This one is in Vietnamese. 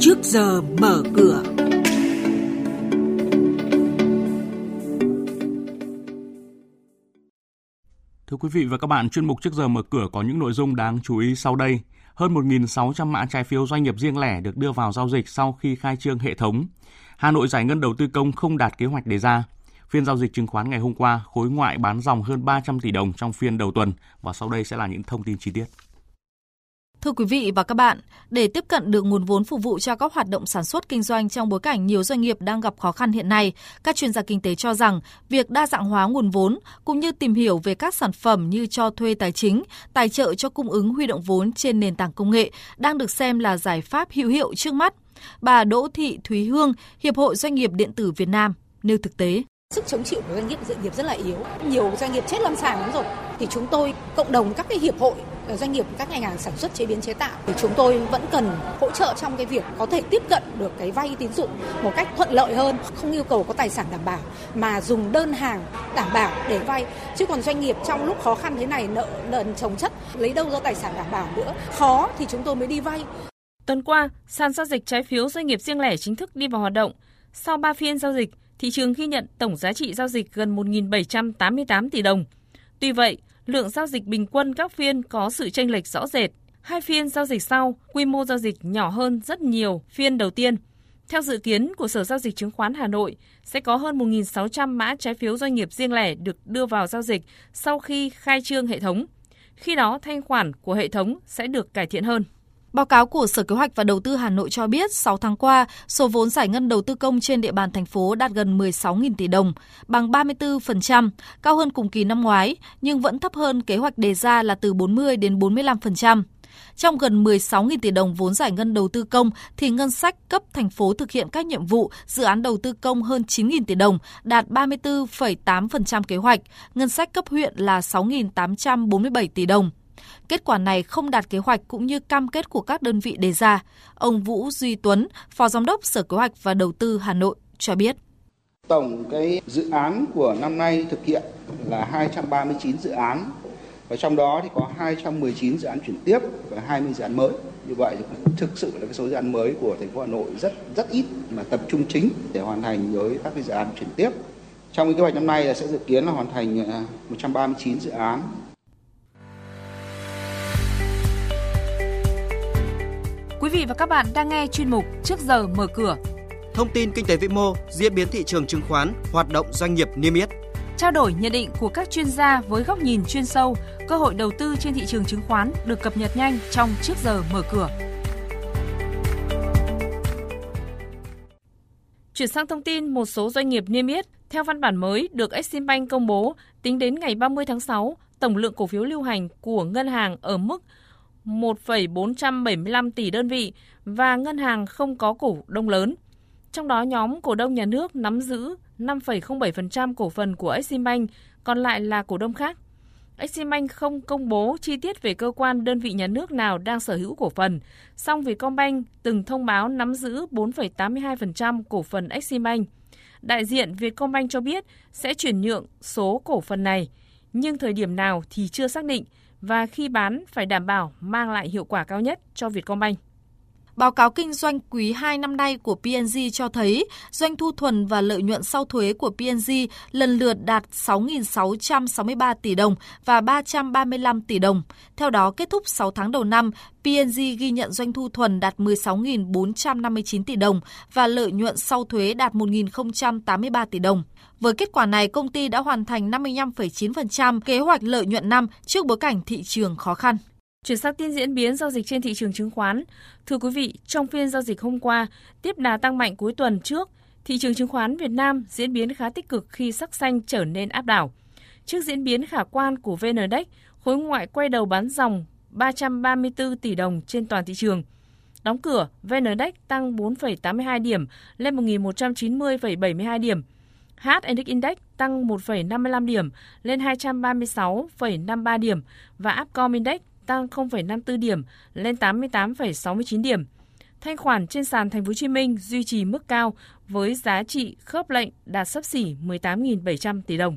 trước giờ mở cửa. Thưa quý vị và các bạn, chuyên mục trước giờ mở cửa có những nội dung đáng chú ý sau đây. Hơn 1.600 mã trái phiếu doanh nghiệp riêng lẻ được đưa vào giao dịch sau khi khai trương hệ thống. Hà Nội giải ngân đầu tư công không đạt kế hoạch đề ra. Phiên giao dịch chứng khoán ngày hôm qua, khối ngoại bán dòng hơn 300 tỷ đồng trong phiên đầu tuần và sau đây sẽ là những thông tin chi tiết. Thưa quý vị và các bạn, để tiếp cận được nguồn vốn phục vụ cho các hoạt động sản xuất kinh doanh trong bối cảnh nhiều doanh nghiệp đang gặp khó khăn hiện nay, các chuyên gia kinh tế cho rằng việc đa dạng hóa nguồn vốn cũng như tìm hiểu về các sản phẩm như cho thuê tài chính, tài trợ cho cung ứng huy động vốn trên nền tảng công nghệ đang được xem là giải pháp hữu hiệu trước mắt. Bà Đỗ Thị Thúy Hương, Hiệp hội Doanh nghiệp điện tử Việt Nam nêu thực tế. Sức chống chịu của doanh nghiệp dự nghiệp rất là yếu. Nhiều doanh nghiệp chết lâm sàng lắm rồi. Thì chúng tôi cộng đồng các cái hiệp hội ờ, doanh nghiệp các ngành hàng sản xuất chế biến chế tạo thì chúng tôi vẫn cần hỗ trợ trong cái việc có thể tiếp cận được cái vay tín dụng một cách thuận lợi hơn, không yêu cầu có tài sản đảm bảo mà dùng đơn hàng đảm bảo để vay. Chứ còn doanh nghiệp trong lúc khó khăn thế này nợ nần chồng chất lấy đâu ra tài sản đảm bảo nữa. Khó thì chúng tôi mới đi vay. Tuần qua, sàn giao dịch trái phiếu doanh nghiệp riêng lẻ chính thức đi vào hoạt động. Sau 3 phiên giao dịch, thị trường ghi nhận tổng giá trị giao dịch gần 1.788 tỷ đồng. Tuy vậy, lượng giao dịch bình quân các phiên có sự chênh lệch rõ rệt. Hai phiên giao dịch sau, quy mô giao dịch nhỏ hơn rất nhiều phiên đầu tiên. Theo dự kiến của Sở Giao dịch Chứng khoán Hà Nội, sẽ có hơn 1.600 mã trái phiếu doanh nghiệp riêng lẻ được đưa vào giao dịch sau khi khai trương hệ thống. Khi đó, thanh khoản của hệ thống sẽ được cải thiện hơn. Báo cáo của Sở Kế hoạch và Đầu tư Hà Nội cho biết 6 tháng qua, số vốn giải ngân đầu tư công trên địa bàn thành phố đạt gần 16.000 tỷ đồng, bằng 34%, cao hơn cùng kỳ năm ngoái, nhưng vẫn thấp hơn kế hoạch đề ra là từ 40 đến 45%. Trong gần 16.000 tỷ đồng vốn giải ngân đầu tư công thì ngân sách cấp thành phố thực hiện các nhiệm vụ dự án đầu tư công hơn 9.000 tỷ đồng, đạt 34,8% kế hoạch, ngân sách cấp huyện là 6.847 tỷ đồng. Kết quả này không đạt kế hoạch cũng như cam kết của các đơn vị đề ra. Ông Vũ Duy Tuấn, Phó Giám đốc Sở Kế hoạch và Đầu tư Hà Nội cho biết. Tổng cái dự án của năm nay thực hiện là 239 dự án và trong đó thì có 219 dự án chuyển tiếp và 20 dự án mới. Như vậy thực sự là cái số dự án mới của thành phố Hà Nội rất rất ít mà tập trung chính để hoàn thành với các cái dự án chuyển tiếp. Trong cái kế hoạch năm nay là sẽ dự kiến là hoàn thành à, 139 dự án Quý vị và các bạn đang nghe chuyên mục Trước giờ mở cửa. Thông tin kinh tế vĩ mô, diễn biến thị trường chứng khoán, hoạt động doanh nghiệp niêm yết. Trao đổi nhận định của các chuyên gia với góc nhìn chuyên sâu, cơ hội đầu tư trên thị trường chứng khoán được cập nhật nhanh trong Trước giờ mở cửa. Chuyển sang thông tin một số doanh nghiệp niêm yết theo văn bản mới được Eximbank công bố, tính đến ngày 30 tháng 6, tổng lượng cổ phiếu lưu hành của ngân hàng ở mức 1,475 tỷ đơn vị và ngân hàng không có cổ đông lớn. Trong đó nhóm cổ đông nhà nước nắm giữ 5,07% cổ phần của Eximbank, còn lại là cổ đông khác. Eximbank không công bố chi tiết về cơ quan đơn vị nhà nước nào đang sở hữu cổ phần, song Vietcombank từng thông báo nắm giữ 4,82% cổ phần Eximbank. Đại diện Vietcombank cho biết sẽ chuyển nhượng số cổ phần này, nhưng thời điểm nào thì chưa xác định – và khi bán phải đảm bảo mang lại hiệu quả cao nhất cho Vietcombank. Báo cáo kinh doanh quý 2 năm nay của P&G cho thấy doanh thu thuần và lợi nhuận sau thuế của P&G lần lượt đạt 6.663 tỷ đồng và 335 tỷ đồng. Theo đó, kết thúc 6 tháng đầu năm, P&G ghi nhận doanh thu thuần đạt 16.459 tỷ đồng và lợi nhuận sau thuế đạt 1.083 tỷ đồng. Với kết quả này, công ty đã hoàn thành 55,9% kế hoạch lợi nhuận năm trước bối cảnh thị trường khó khăn. Chuyển sang tin diễn biến giao dịch trên thị trường chứng khoán. Thưa quý vị, trong phiên giao dịch hôm qua, tiếp đà tăng mạnh cuối tuần trước, thị trường chứng khoán Việt Nam diễn biến khá tích cực khi sắc xanh trở nên áp đảo. Trước diễn biến khả quan của VN Index, khối ngoại quay đầu bán dòng 334 tỷ đồng trên toàn thị trường. Đóng cửa, VN Index tăng 4,82 điểm lên 1.190,72 điểm. HNX Index tăng 1,55 điểm lên 236,53 điểm và Upcom Index tăng 0,54 điểm lên 88,69 điểm. Thanh khoản trên sàn Thành phố Hồ Chí Minh duy trì mức cao với giá trị khớp lệnh đạt sấp xỉ 18.700 tỷ đồng.